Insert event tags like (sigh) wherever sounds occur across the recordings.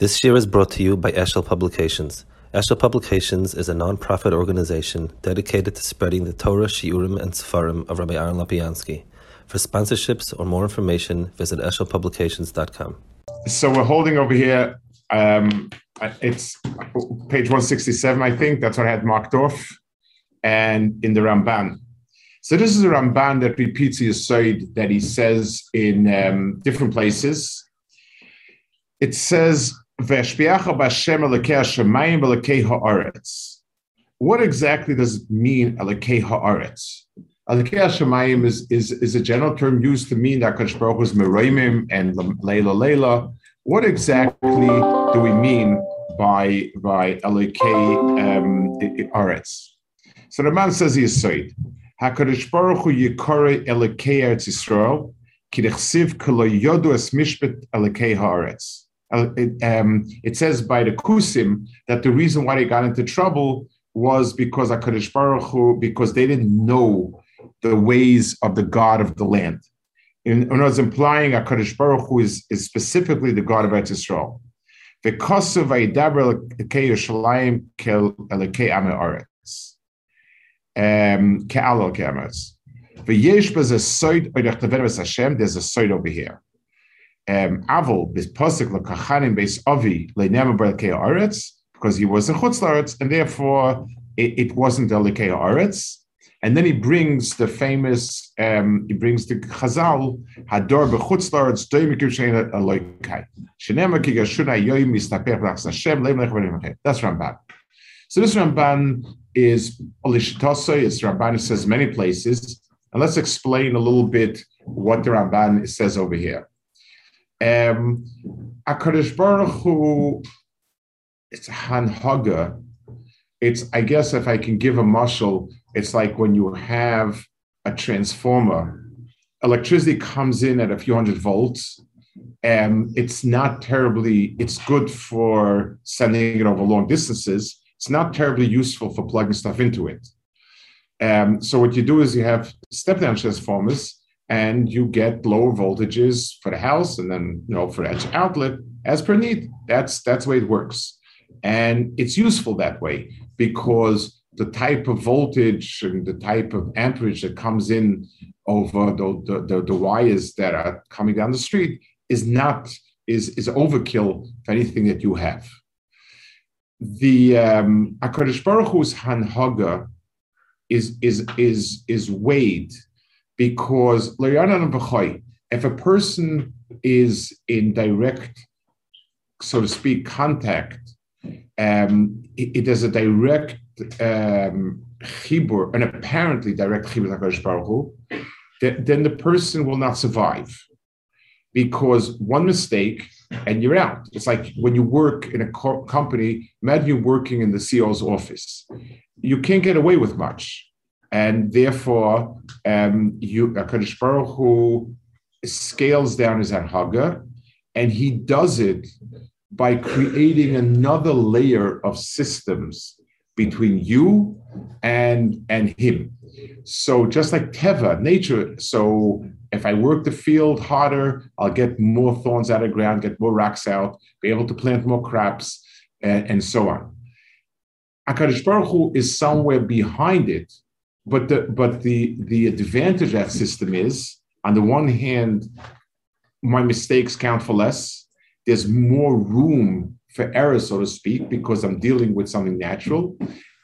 This year is brought to you by Eshel Publications. Eshel Publications is a non-profit organization dedicated to spreading the Torah, Shiurim, and Sefarim of Rabbi Aaron Lapiansky. For sponsorships or more information, visit eshelpublications.com. So we're holding over here, um, it's page 167, I think. That's what I had marked off. And in the Ramban. So this is a Ramban that repeats the aside that he says in um, different places. It says, what exactly does it mean, Alekei Haaretz? Alekei Hashemayim is, is, is a general term used to mean that Kadosh Baruch is Meroimim and Leila Leila. What exactly do we mean by by Alekei um, Haaretz? So the man says he is Said. HaKadosh Baruch Hu Yikore Alekei Eretz Yisrael, Kidechsiv Kolo Yodu Es Mishpet Alekei Haaretz. Uh, it, um, it, says by the Kusim that the reason why they got into trouble was because HaKadosh Baruch Hu, because they didn't know the ways of the God of the land. In, in was implying HaKadosh Baruch Hu is, is specifically the God of Eretz Yisrael. V'kosav v'yidaber elekei Yerushalayim kel elekei ame aretz. Um, ke'al there's a soid over here Avol bis posik lekachanim beis avi leinema b'elkei aretz because he was in chutz and therefore it, it wasn't a lekei aretz. And then he brings the famous, um, he brings the Chazal, Hador b'chutz laretz doimikim shein aloikai. Shenema ki gashuna yoyim mistapech l'achs Hashem leim lech That's Ramban. So this Ramban is Olishitosoi, it's Ramban says many places. And let's explain a little bit what the Ramban says over here. Um, Akadosh Baruch Hu, it's hanhaga. It's I guess if I can give a muscle, it's like when you have a transformer. Electricity comes in at a few hundred volts. and it's not terribly. It's good for sending it over long distances. It's not terribly useful for plugging stuff into it. Um, so what you do is you have step-down transformers and you get lower voltages for the house and then you know for edge outlet as per need. That's that's the way it works. And it's useful that way because the type of voltage and the type of amperage that comes in over the, the, the, the wires that are coming down the street is not is is overkill for anything that you have. The um, Hakadosh Baruch Hu's hanhaga is is is is weighed because if a person is in direct, so to speak, contact, um, it, it is a direct um, chibur, an apparently direct chibur Baruch Hu, then the person will not survive because one mistake and you're out. It's like when you work in a co- company. Imagine you're working in the CEO's office. You can't get away with much and therefore um, you Baruch Hu scales down his anhaga, and he does it by creating another layer of systems between you and and him. So just like teva, nature. So if I work the field harder, I'll get more thorns out of ground, get more rocks out, be able to plant more crops, and, and so on. Akadosh Baruch Hu is somewhere behind it, but the but the the advantage of that system is on the one hand, my mistakes count for less. There's more room for error, so to speak, because I'm dealing with something natural.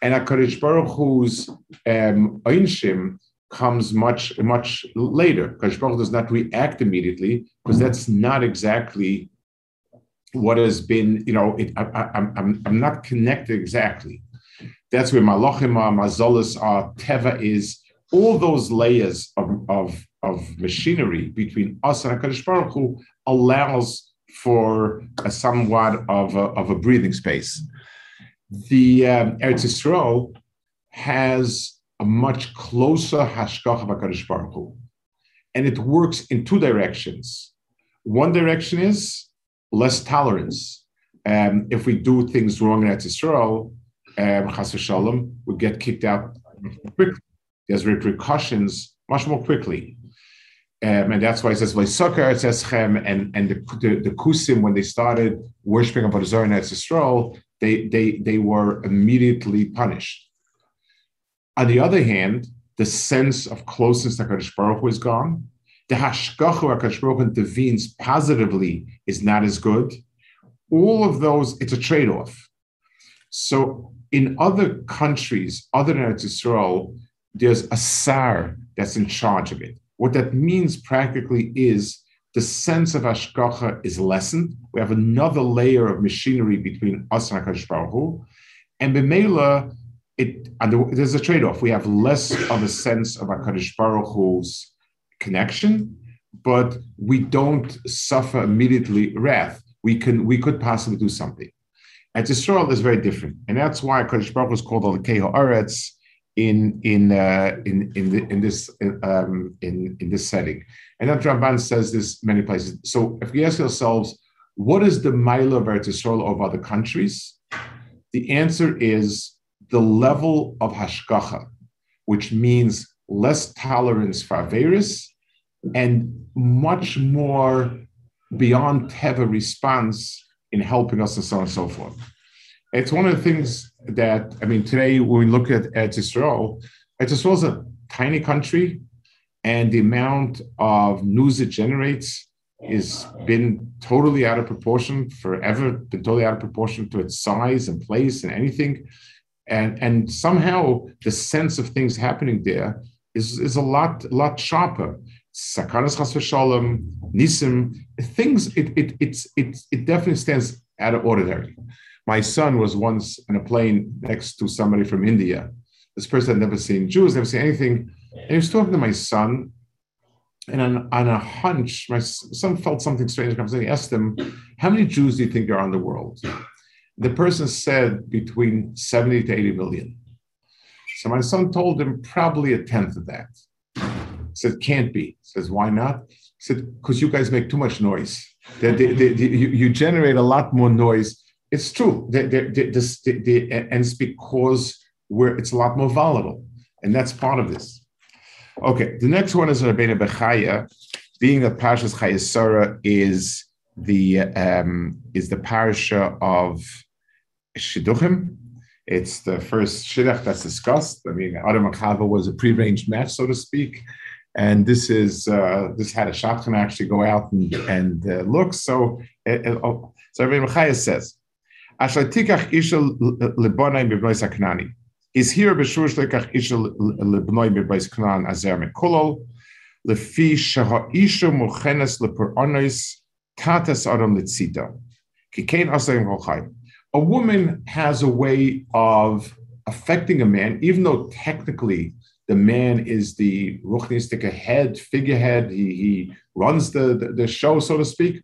And HaKadosh Baruch Hu's um, Einshim comes much, much later. HaKadosh Baruch does not react immediately because that's not exactly what has been, you know, it, I, I, I'm, I'm not connected exactly. That's where Malachim are, Mazolis are, Teva is, all those layers of, of, of machinery between us and HaKadosh Baruch Hu allows for a somewhat of a, of a breathing space. The um, Eretz Yisrael has a much closer hashkach of HaKadosh Baruch Hu. And it works in two directions. One direction is less tolerance. Um, if we do things wrong in Eretz Yisrael, um, Chas Shalom, would get kicked out quickly. There's repercussions much more quickly. Um, and that's why it says Vaysukkar Etzchem and and the, the, the Kusim when they started worshiping about Zor and Yisrael, they they they were immediately punished. On the other hand, the sense of closeness to Kadosh Baruch Hu is gone. The hashgacha Kadosh Baruch Hu intervenes positively is not as good. All of those, it's a trade-off. So in other countries other than Israel, there's a sar that's in charge of it. What that means practically is the sense of Ashkacha is lessened. We have another layer of machinery between us and HaKadosh Baruch Hu. And B'meila, it, and there's a trade-off. We have less of a sense of HaKadosh Baruch Hu's connection, but we don't suffer immediately wrath. We can we could possibly do something. At Israel is very different. And that's why HaKadosh Baruch is called Al-Keho Aretz, in in uh, in in, the, in this um, in in this setting. And then Ramban says this many places. So if we ask ourselves, what is the mile of Eretz of other countries? The answer is the level of hashgacha, which means less tolerance for averus and much more beyond teva response in helping us and so on and so forth. It's one of the things that I mean today when we look at Eretz Yisrael, Eretz Yisrael is a tiny country, and the amount of news it generates is been totally out of proportion forever, been totally out of proportion to its size and place and anything. And, and somehow the sense of things happening there is, is a lot, lot sharper. Sakanas chas v'shalom, nisim, things, it, it, it's, it, it definitely stands out of ordinary. My son was once in a plane next to somebody from India. This person had never seen Jews, never seen anything. And he was talking to my son, and on, on a hunch, my son felt something strange. Comes and he asked him, How many Jews do you think there are on the world? The person said between 70 to 80 million. So my son told him probably a tenth of that. Said, Can't be. Says, Why not? Said, Because you guys make too much noise. They, you, you generate a lot more noise it's true. The, and it's because where it's a lot more volatile, and that's part of this. Okay, the next one is Rabbeinu Bechaya. Being that Parshas Chayei Sarah is the um, is the parasha of Shidduchim. It's the first shidduch that's discussed. I mean, Adam Akava was a prearranged match, so to speak, and this is uh, this had a shotgun actually go out and, and uh, look. So, so Rabbi it, it, oh, so Rabbeinu Bechaya says is here b'shur shleikach isha lebnoi b'beis kanan azer mekulol lefi sheha isha muchenes leperonis tatas adam litzita kikein asayim holchai. A woman has a way of affecting a man, even though technically the man is the ruchnistic head, figurehead. He, he runs the, the, the show, so to speak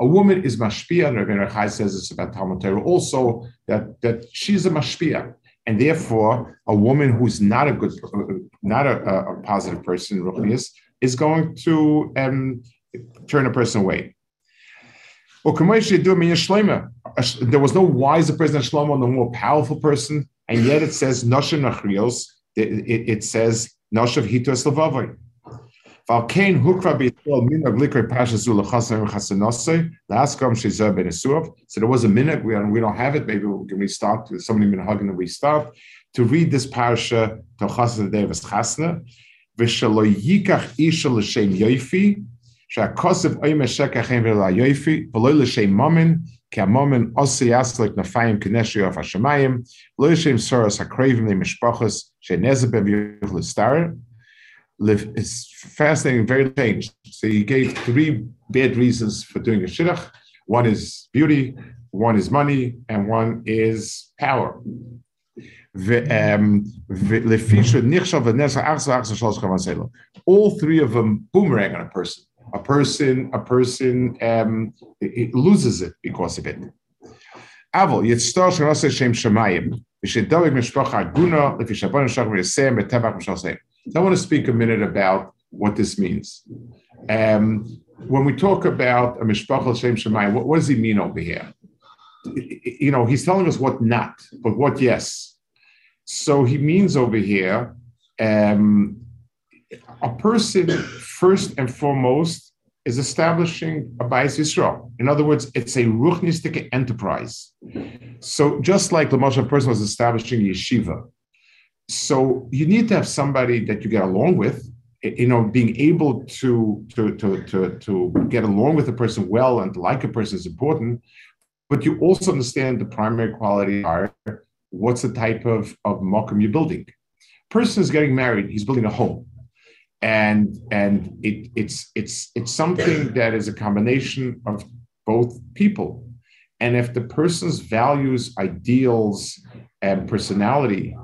a woman is mashpia, and Rabbi Chai says this about Talmud Torah also that that she's a mashpia, and therefore a woman who's not a good, not a, a positive person, Ruchnius, is going to um, turn a person away. There was no wiser person than Shlomo, no more powerful person, and yet it says it, it, says Nashav Hitos Lavavoy. Valkane Hukra B'Yisrael Minag Likre Pashazu L'Chasanim Chasanosei L'Askam Shizah Ben Esuav. So there was a minute we don't, we don't have it. Maybe we can restart. There's so many minhagim that we stopped to read this parasha to Chasan Davis Chasna. V'Shalo Yikach Isha L'Shem Yoifi. Sha'Kosev Oymeh Shekachem V'La Yoifi V'Lo L'Shem Mamin osi aslik nafayim kineshi of hashemayim, star. It's fascinating, very changed. So he gave three bad reasons for doing a shidduch. One is beauty, one is money, and one is power. Um, All three of them boomerang on a person. A person, a person um, it, it loses it because of it. Yitztor shem shem shemayim, v'shedovig mishpacha I want to speak a minute about what this means. Um, when we talk about a mishpachal shem shemayim, what, what, does he mean over here? You know, he's telling us what not, but what yes. So he means over here, um, a person first and foremost is establishing a bias Yisrael. In other words, it's a ruchnistic enterprise. So just like the Moshe person was establishing yeshiva, so you need to have somebody that you get along with. You know, being able to to to to, to get along with a person well and like a person is important. But you also understand the primary quality are what's the type of of mokum you're building. Person is getting married; he's building a home and and it, it's it's it's something that is a combination of both people. And if the person's values ideals and personality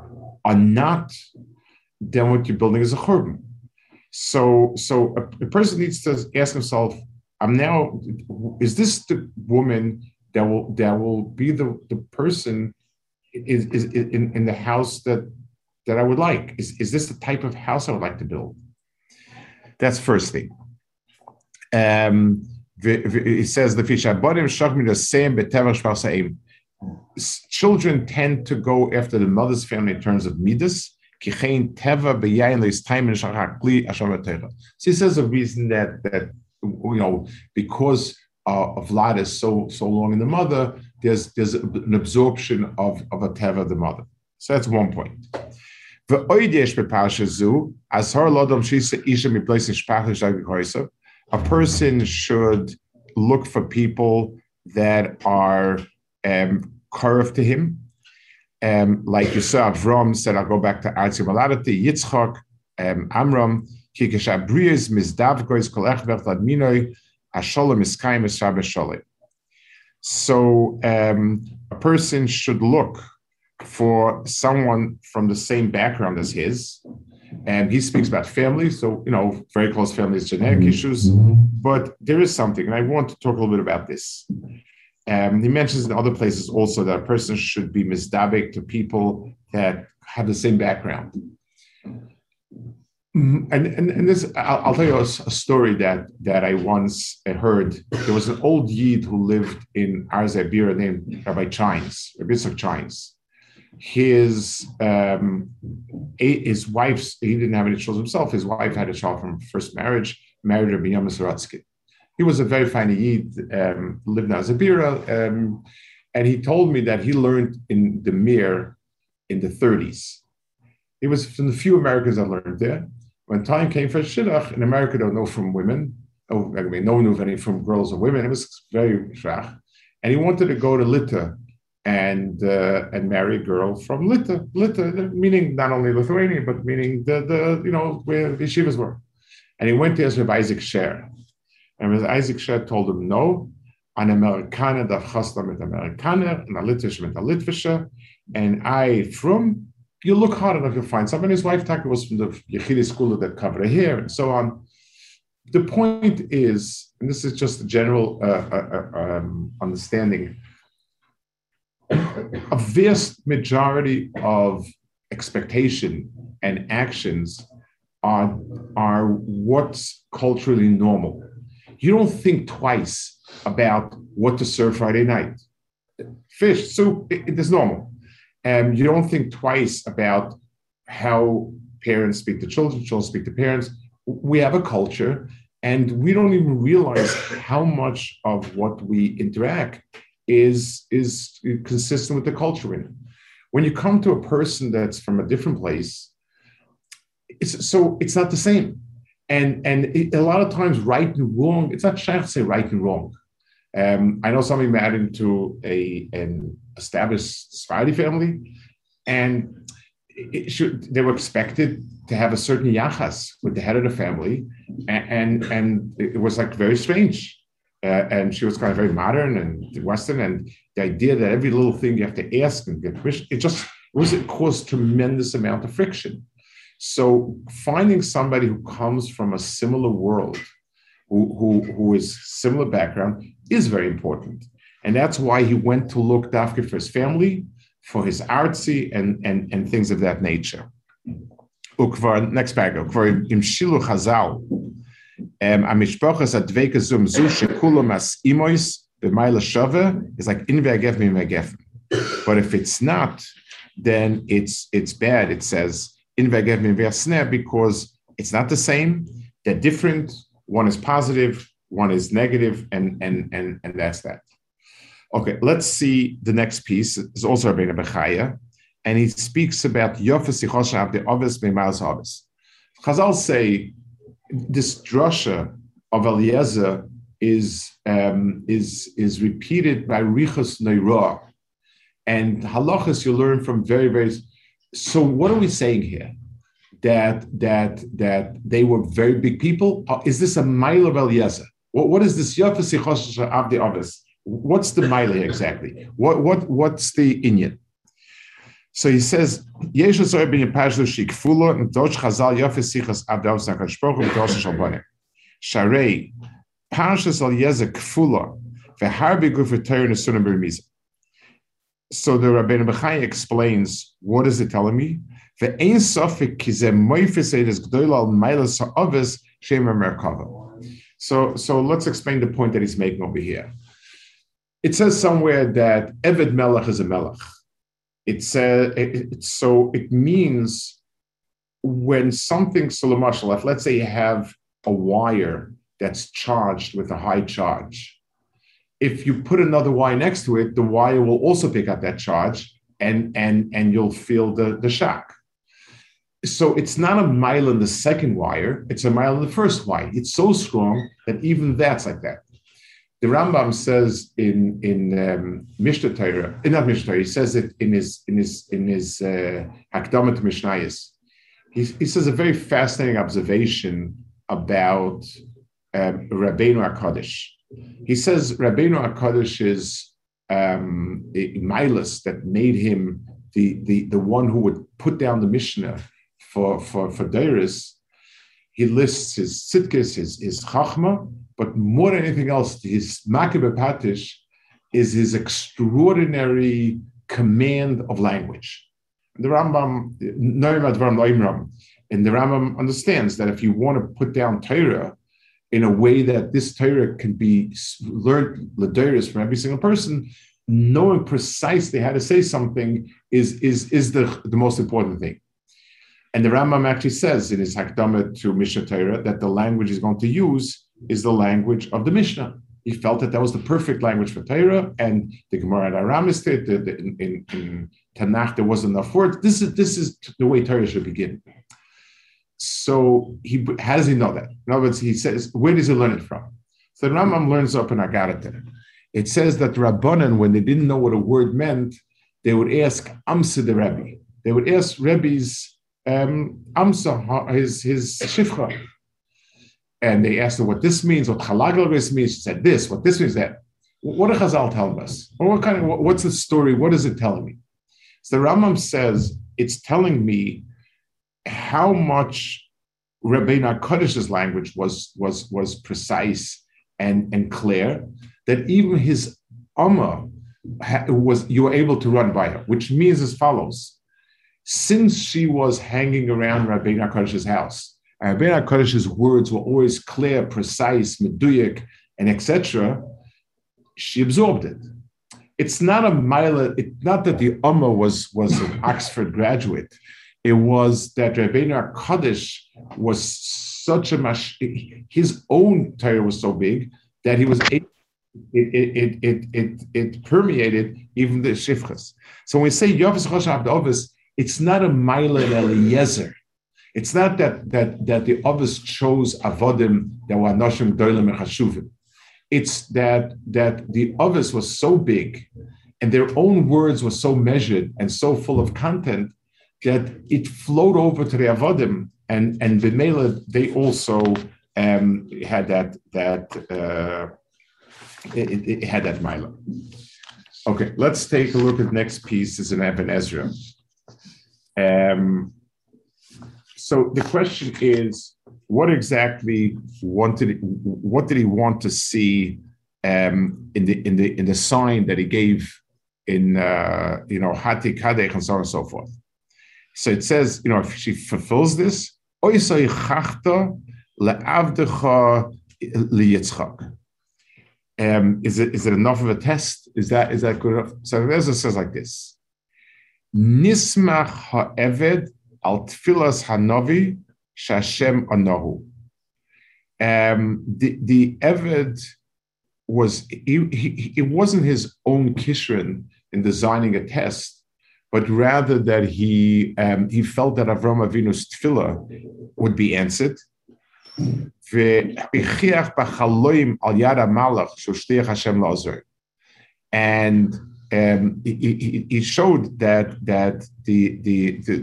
are not then what you're building is a churban. So so a, a person needs to ask himself i'm now is this the woman that will that will be the the person is, is in, in the house that that i would like? Is, is this the type of house i would like to build that's first thing. Um, it says the fish the same Children tend to go after the mother's family in terms of midas. So he says a reason that that you know because uh, Vlad is so so long in the mother, there's there's an absorption of of a teva the mother. So that's one point. A person should look for people that are um, curved to him. Um, like you saw, Avram said, I'll go back to Arzi Maladati, Yitzchak, um, Amram, Kikesha Brias, Mizdavgois, Kolech Vertad Asholim Iskayim Esrabesholim. So um, a person should look for someone from the same background as his, and he speaks about family. So, you know, very close families, genetic mm-hmm. issues. But there is something, and I want to talk a little bit about this. Um, he mentions in other places also that a person should be misdabik to people that have the same background. Mm-hmm. And, and, and this, I'll, I'll tell you a, a, story that, that I once heard. There was an old Yid who lived in Arzabira named Rabbi Chines, Rabbi Yitzhak Chines his um, his wife's he didn't have any children himself. His wife had a child from first marriage, married Rabbi Yom. He was a very fine Yid, um, lived in Azabira, um, and he told me that he learned in the Mir in the 30s. He was from the few Americans that learned there. When time came for Shidduch, in America, don't know from women. Oh, I mean, no one knew any from girls or women. It was very shach. And he wanted to go to Lita and uh, and marry a girl from Lita, Lita, meaning not only Lithuania, but meaning the the you know where the yeshivas were. And he went to with Isaac Sher, and Rabbi Isaac Sher told him no. An Amerikaner darf chastam mit Amerikaner, and a Litvish mit a Litvische, and I from you look hard enough, you'll find something. His wife Taka was from the Yechidi school that covered here and so on. The point is, and this is just a general uh, uh, uh um, understanding a vast majority of expectation and actions are, are what's culturally normal. You don't think twice about what to serve Friday night. Fish, soup, it, it is normal. And you don't think twice about how parents speak to children, children speak to parents. We have a culture, and we don't even realize how much of what we interact is is consistent with the culture in it. When you come to a person that's from a different place, it's so it's not the same. And and it, a lot of times, right and wrong. It's not shy to say right and wrong. Um, I know somebody married into a an established Sephardi family, and should, they were expected to have a certain yachas with the head of the family, and, and, and it was like very strange. Uh, and she was kind of very modern and Western. And the idea that every little thing you have to ask and get permission, it just it was it caused tremendous amount of friction. So finding somebody who comes from a similar world, who, who, who is similar background, is very important. And that's why he went to look after for his family, for his artsy and, and, and things of that nature. Next paragraph. Im Shilu Chazal, a mishpachas adveke zum zu shekulam as imois b'mayla shava is like in ve'agef mi ve'agef. But if it's not, then it's it's bad. It says in ve'agef mi ve'asneh because It's not the same. They're different. One is positive, one is negative, and and and and that's that. Okay, let's see the next piece. It's also Rabbeinu Bechaya, and he speaks about Yofes Yichosha the Ovis Beimalas Ovis. Chazal say this drasha of Eliezer is um, is is repeated by Richos Neirah, and halachas you learn from very very. So what are we saying here? That that that they were very big people. Uh, is this a mile of Eliezer? What, what is this Yafas of the Ovis? What's the mile exactly? What what what's the Indian? So he says, Yeshu soy bin pashlo shikfulo and doch chazal yafes sichas avdav sakash prochum dosh shalbane. Sharei Parshas al Veharbi Gufatir Nesunim. So the Rabbeinu Bechai explains, what is it telling me? Ve'ein sofik kizem moifes edes gdoil al meilas ha'avis shem merkava. So, so let's explain the point that he's making over here. It says somewhere that Eved Melech is a Melech. It says it, so it means when something so let's say you have a wire that's charged with a high charge. If you put another wire next to it, the wire will also pick up that charge and, and, and you'll feel the, the shock. So it's not a mile in the second wire, it's a mile in the first wire. It's so strong that even that's like that. The Rambam says in in um, Mishnah Torah, not Mishnah Torah, he says it in his in his in his uh, Mishnayis. He, he says a very fascinating observation about um, Rabbeinu HaKadosh. He says Rabbeinu HaKadosh is um, a milas that made him the, the, the one who would put down the Mishnah for, for, for Dairis. He lists his sitkis, his, his chachma, but more than anything else, his makib patish is his extraordinary command of language. The Rambam, and the Rambam understands that if you want to put down Torah, in a way that this Torah can be learned Ladiris from every single person, knowing precisely how to say something is, is, is the, the most important thing. And the Rambam actually says in his Hakdama to Mishnah Torah that the language he's going to use is the language of the Mishnah. He felt that that was the perfect language for Torah, and the Gemara at Aramis did. In, in, in Tanakh, there wasn't enough words. This is this is the way Torah should begin. So he how does he know that? In other words, he says, where does he learn it from? So the Rambam learns up in Agarata. It says that Rabbanan, when they didn't know what a word meant, they would ask Amsa the Rebbe. They would ask Rebbe's um, Amsa, his, his Shifcha. And they asked her what this means, what Chalaglaris means. She said this, what this means that. What are Chazal telling us? Or what kind of, what's the story? What is it telling me? So the Rambam says, it's telling me how much Rabbeinu Kodesh's language was, was, was precise and, and clear, that even his Amma was you were able to run by her, which means as follows. Since she was hanging around Rabbeinu Kodesh's house, Rabbeinu Kodesh's words were always clear, precise, meduyak, and etc., she absorbed it. It's not a mile, it, not that the Amma was, was an (laughs) Oxford graduate it was that Rabbeinu Kaddish was such a mash, his own Torah was so big that he was able, it, it, it, it, it, permeated even the Shifchas. So when we say Yavas Choshav Ovis, it's not a Maila Eliezer. It's not that that that the Ovis chose Avodim that were Noshim Doilim and Chashuvim. It's that that the Ovis was so big and their own words were so measured and so full of content that it flowed over to the Avodim, and and Bimela, they also um, had that that uh, it, it, had that mila. Okay, let's take a look at the next piece. Is in Ibn Ezra. Um, so the question is, what exactly wanted? What did he want to see um, in the in the in the sign that he gave in uh, you know Hati Kadech and so on and so forth? So it says, you know, if she fulfills this, um, is, it, is it enough of a test? Is that is that good enough? So Reza says like this: Nismach ha'eved al tfilas hanovi Shashem Anahu. Um, the the Eved was he, he, it wasn't his own kishrin in designing a test, but rather that he um, he felt that Avram Avinu's tefillah would be answered. And um, he, he, showed that that the the the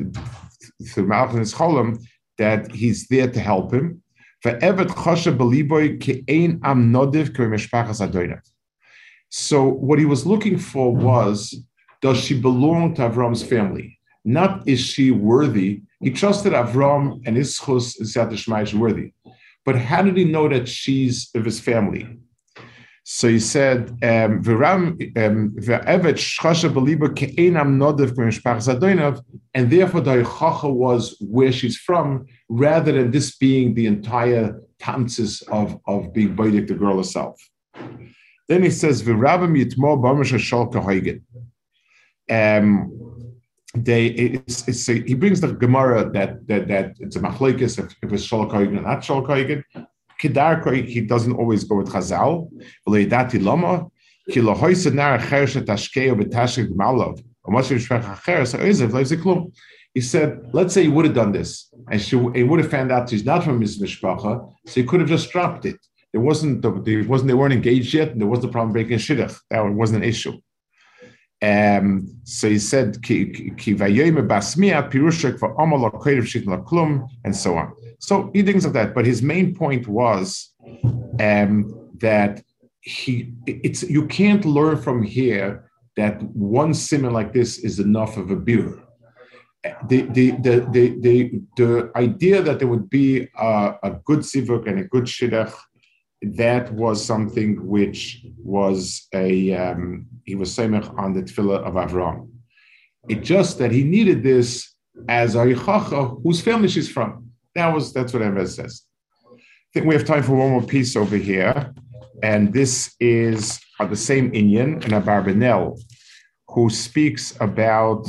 through Malchus Cholam that he's there to help him. So what he was looking for was, does she belong to Avram's family? Not is she worthy. He trusted Avram and his chus is worthy. But how did he know that she's of his family? So he said, um, um, and therefore the Ichacha was where she's from, rather than this being the entire tanzis of, of being Baidik, the girl herself. Then he says, um, they it's, it's a, he brings the Gemara that that that it's a machlekes if, if it's shalkoigen or not shalkoigen. Kedarko, he doesn't always go with Chazal. He said, let's say he would have done this, and she he would have found out she's not from his mishpacha, so he could have just dropped it. It wasn't, there wasn't, they weren't engaged yet, and there wasn't problem breaking shidduch. That wasn't an issue. Um, so he said, and so on. So he thinks of that, but his main point was um, that he it's you can't learn from here that one simon like this is enough of a beer. The, the, the, the, the, the idea that there would be a, a good sivuk and a good shidduch, that was something which was a, um, he was saying on the tefillah of Avram. It just that he needed this as a yichacha whose family she's from. That was that's what Emez says. I think we have time for one more piece over here, and this is the same Indian and Abarbanel, who speaks about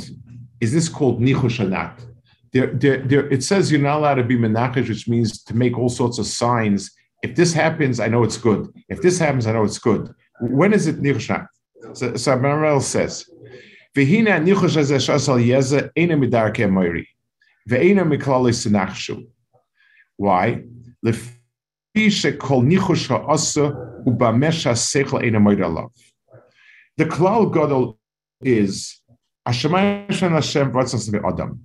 is this called nichushanat? There, there, there, it says you're not allowed to be menachesh, which means to make all sorts of signs. If this happens, I know it's good. If this happens, I know it's good. When is it nichushanat? So, so Abarbanel says, "V'hina nichush shasal yeza ena midarke moiri, ve'ena miklali sinachshu." Why? The klal gadol is Adam.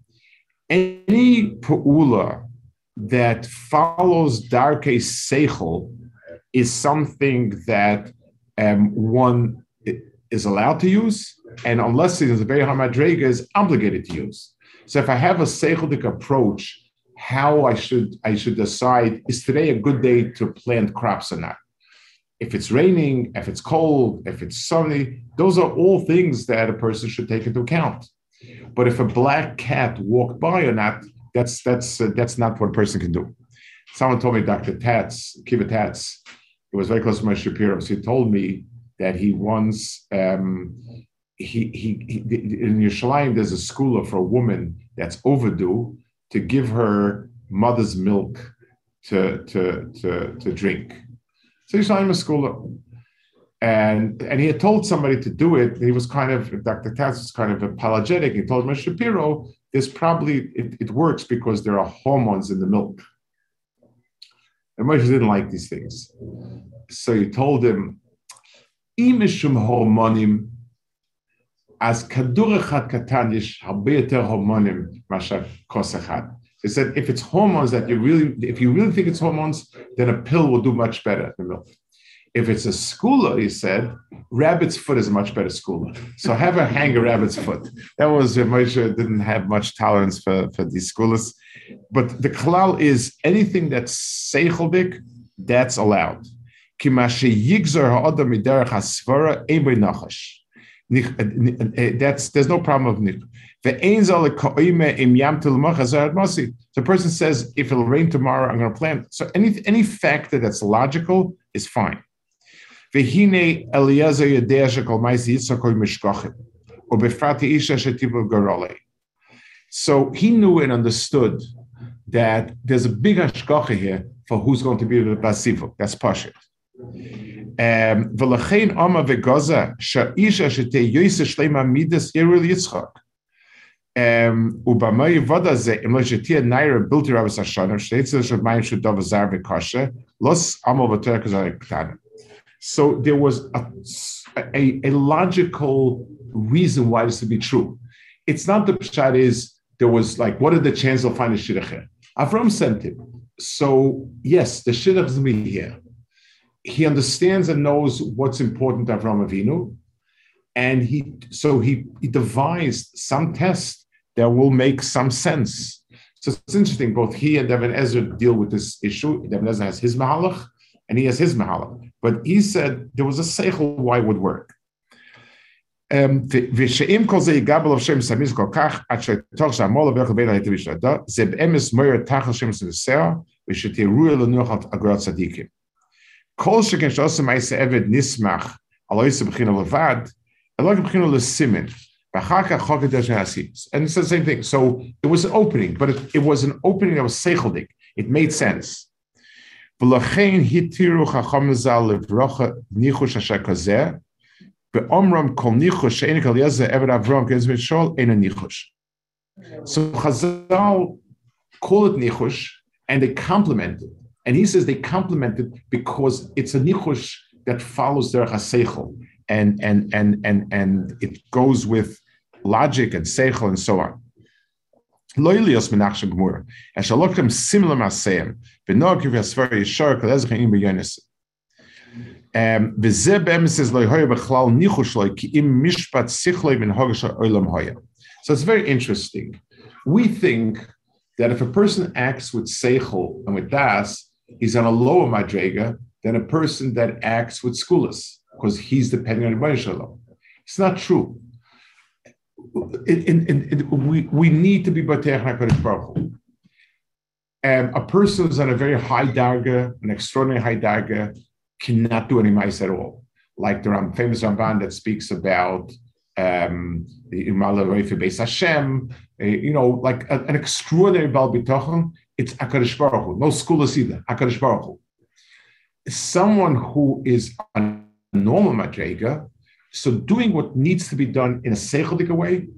any pu'ula that follows darke seichel is something that um, one is allowed to use, and unless it is a very high is obligated to use. So if I have a seichelic approach how I should I should decide is today a good day to plant crops or not. If it's raining, if it's cold, if it's sunny, those are all things that a person should take into account. But if a black cat walked by or not, that's that's uh, that's not what a person can do. Someone told me Dr. Tatz, Kiva Tatz, he was very close to my Shapiro. So he told me that he once um, he, he, in Yerushalayim there's a school for a woman that's overdue to give her mother's milk to, to, to, to drink. So him a school. And, and he had told somebody to do it. He was kind of, Dr. Tatz was kind of apologetic. He told Moshe Shapiro, this probably, it, it works because there are hormones in the milk. And Moshe didn't like these things. So he told him, Imishum hormonim as echad katan yesh harbe hormonim masha kos He said if it's hormones that you really, if you really think it's hormones, then a pill will do much better than milk. If it's a schooler, he said, rabbit's foot is a much better schooler. So have a hang a rabbit's foot. That was uh, Moshe didn't have much tolerance for, for these schoolers. But the klal is anything that's seicheldik, that's allowed. Kimashe yigzar ha'adam miderach hasvara nachash. Eh, eh, eh, that's there's no problem of nich. The person says, if it'll rain tomorrow, I'm going to plant. So any any factor that's logical is fine. So he knew and understood that there's a big hashgacha here for who's going to be the basivuk. That's pashit. Sha'isha shetei yoyse shlema midas yerul yitzchak. Um, Ubamay vada ze im lo shetia naira bilti rabas hashanah shteitzel shemayim shedav azar v'kasha los ama v'ter kazar ktana. So there was a, a, a logical reason why this to be true. It's not the pshat is there was like, what are the chances of finding shidduch Avram sent him. So yes, the shidduch is me here he understands and knows what's important to Avram Avinu, and he so he, he devised some test that will make some sense. So it's interesting. Both he and Devin Ezra deal with this issue. Devin Ezra has his mahalach, and he has his mahalach. But he said there was a seichel why it would work. Um, Kol sheken shosu ma'ase eved nismach aloyse b'chino levad b'chino lesimin And it's the same thing. So it was an opening, but it, it was an opening that was. It made sense. V'lachein hitiru chacham zal levrocha nichush asher kazeh kol nichush she'enik al yezeh eved nichush. So Chazal call it nichush and they complimented it. And he says they complement it because it's a nichush that follows their haseichel and and and and and it goes with logic and seichel and so on. Loylios menachshem gemura. And shalokhem similar maseim. V'noak yiv yasvar yishar kol ezech im beyonis. Um, so it's very interesting. We think that if a person acts with seichel and with das, he's on a lower madrega than a person that acts with skulas, because he's depending on the Shalom. It's not true. In, in, in, we, we need to be Batech HaKadosh Baruch um, A person who's on a very high darga, an extraordinary high darga, cannot do any mice at all. Like the Ram, famous Ramban that speaks about um, the Beis Hashem, uh, you know, like an extraordinary Bal B'tochen, it's Akarish Baruch. No school is either, Akarish Baruch. Someone who is a normal Madrega, so doing what needs to be done in a Seichelic way,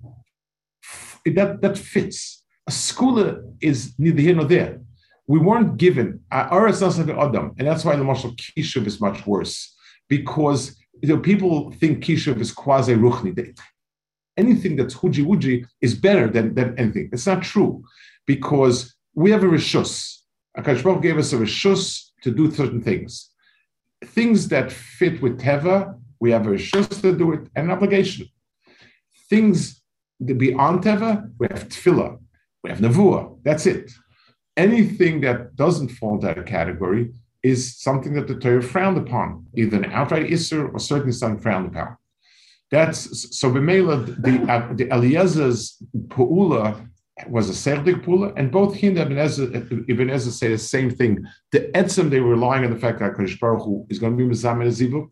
that, that fits. A scholar is neither here nor there we weren't given uh, Aretz Nasav Adam, and that's why the Marshal Kishuv is much worse because you know, people think Kishuv is quasi ruchni. Anything that's huji wuji is better than, than anything. It's not true because we have a rishus. Akash Baruch gave us a rishus to do certain things. Things that fit with Teva, we have a rishus to do it, and an obligation. Things that beyond Teva, we have tefillah, we have nevuah. That's it anything that doesn't fall into that category is something that the Torah frowned upon, either an outright Isser or certainly something frowned upon. That's so Bemela, the the Eliezer's Pu'ula was a Serdik Pu'ula, and both he and Ibn Ezra, Ibn say the same thing. The Etzem, they were relying on the fact that Kodesh Baruch Hu is going to be Mizam and Zivuk.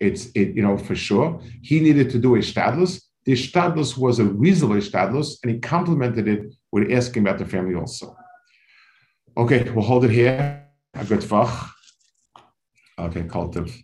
It's, it, you know, for sure. He needed to do a Stadlus. The Stadlus was a reasonable Stadlus, and he complemented it with asking about the family also. Okay, we'll hold it here. A good fach. Okay, cultive.